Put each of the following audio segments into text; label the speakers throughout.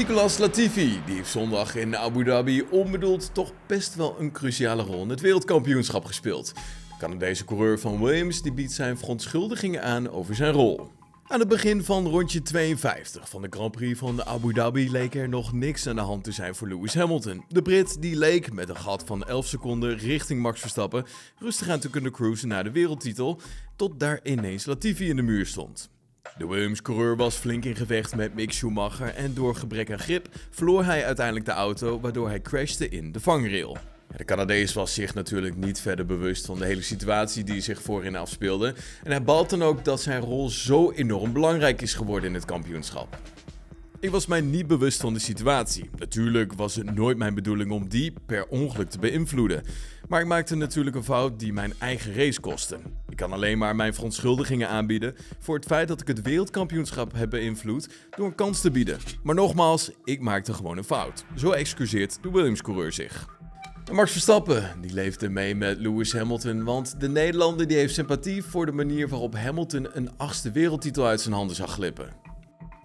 Speaker 1: Nicolas Latifi, die heeft zondag in Abu Dhabi onbedoeld toch best wel een cruciale rol in het wereldkampioenschap gespeeld. De Canadese coureur van Williams die biedt zijn verontschuldigingen aan over zijn rol. Aan het begin van rondje 52 van de Grand Prix van Abu Dhabi leek er nog niks aan de hand te zijn voor Lewis Hamilton. De Brit die leek met een gat van 11 seconden richting Max Verstappen rustig aan te kunnen cruisen naar de wereldtitel, tot daar ineens Latifi in de muur stond. De Williams-coureur was flink in gevecht met Mick Schumacher en door gebrek aan grip verloor hij uiteindelijk de auto waardoor hij crashte in de vangrail. De Canadees was zich natuurlijk niet verder bewust van de hele situatie die zich voorin afspeelde en hij balt dan ook dat zijn rol zo enorm belangrijk is geworden in het kampioenschap. Ik was mij niet bewust van de situatie. Natuurlijk was het nooit mijn bedoeling om die per ongeluk te beïnvloeden. Maar ik maakte natuurlijk een fout die mijn eigen race kostte. Ik kan alleen maar mijn verontschuldigingen aanbieden voor het feit dat ik het wereldkampioenschap heb beïnvloed door een kans te bieden. Maar nogmaals, ik maakte gewoon een fout. Zo excuseert de Williams-coureur zich. Max Verstappen die leefde mee met Lewis Hamilton, want de Nederlander die heeft sympathie voor de manier waarop Hamilton een achtste wereldtitel uit zijn handen zag glippen.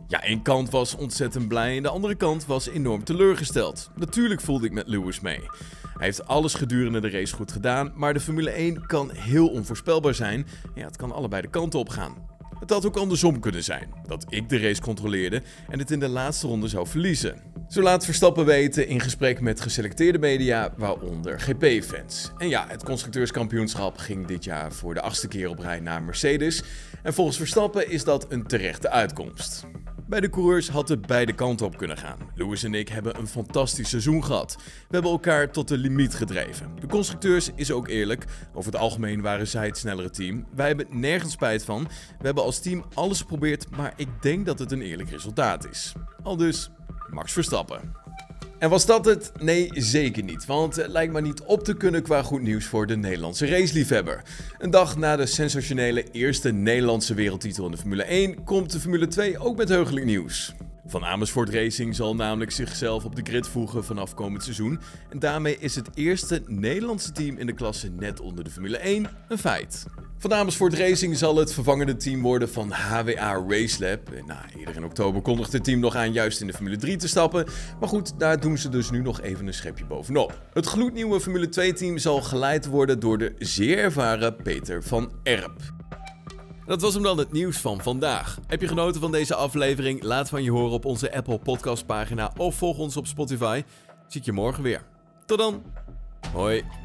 Speaker 1: Ja, één kant was ontzettend blij en de andere kant was enorm teleurgesteld. Natuurlijk voelde ik met Lewis mee. Hij heeft alles gedurende de race goed gedaan, maar de Formule 1 kan heel onvoorspelbaar zijn. Ja, het kan allebei de kanten op gaan. Het had ook andersom kunnen zijn, dat ik de race controleerde en het in de laatste ronde zou verliezen. Zo laat Verstappen weten in gesprek met geselecteerde media, waaronder GP-fans. En ja, het constructeurskampioenschap ging dit jaar voor de achtste keer op rij naar Mercedes. En volgens Verstappen is dat een terechte uitkomst. Bij de coureurs had het beide kanten op kunnen gaan. Lewis en ik hebben een fantastisch seizoen gehad. We hebben elkaar tot de limiet gedreven. De constructeurs is ook eerlijk. Over het algemeen waren zij het snellere team. Wij hebben nergens spijt van. We hebben als team alles geprobeerd, maar ik denk dat het een eerlijk resultaat is. Al dus Max Verstappen. En was dat het? Nee, zeker niet. Want het lijkt maar niet op te kunnen qua goed nieuws voor de Nederlandse raceliefhebber. Een dag na de sensationele eerste Nederlandse wereldtitel in de Formule 1 komt de Formule 2 ook met heugelijk nieuws. Van Amersfoort Racing zal namelijk zichzelf op de grid voegen vanaf komend seizoen. En daarmee is het eerste Nederlandse team in de klasse net onder de Formule 1 een feit. Van Amersfoort Racing zal het vervangende team worden van HWA Racelab. Nou, eerder in oktober kondigde het team nog aan juist in de Formule 3 te stappen. Maar goed, daar doen ze dus nu nog even een schepje bovenop. Het gloednieuwe Formule 2 team zal geleid worden door de zeer ervaren Peter van Erp. Dat was hem dan het nieuws van vandaag. Heb je genoten van deze aflevering? Laat van je horen op onze Apple Podcast pagina of volg ons op Spotify. Zie ik je morgen weer. Tot dan. Hoi.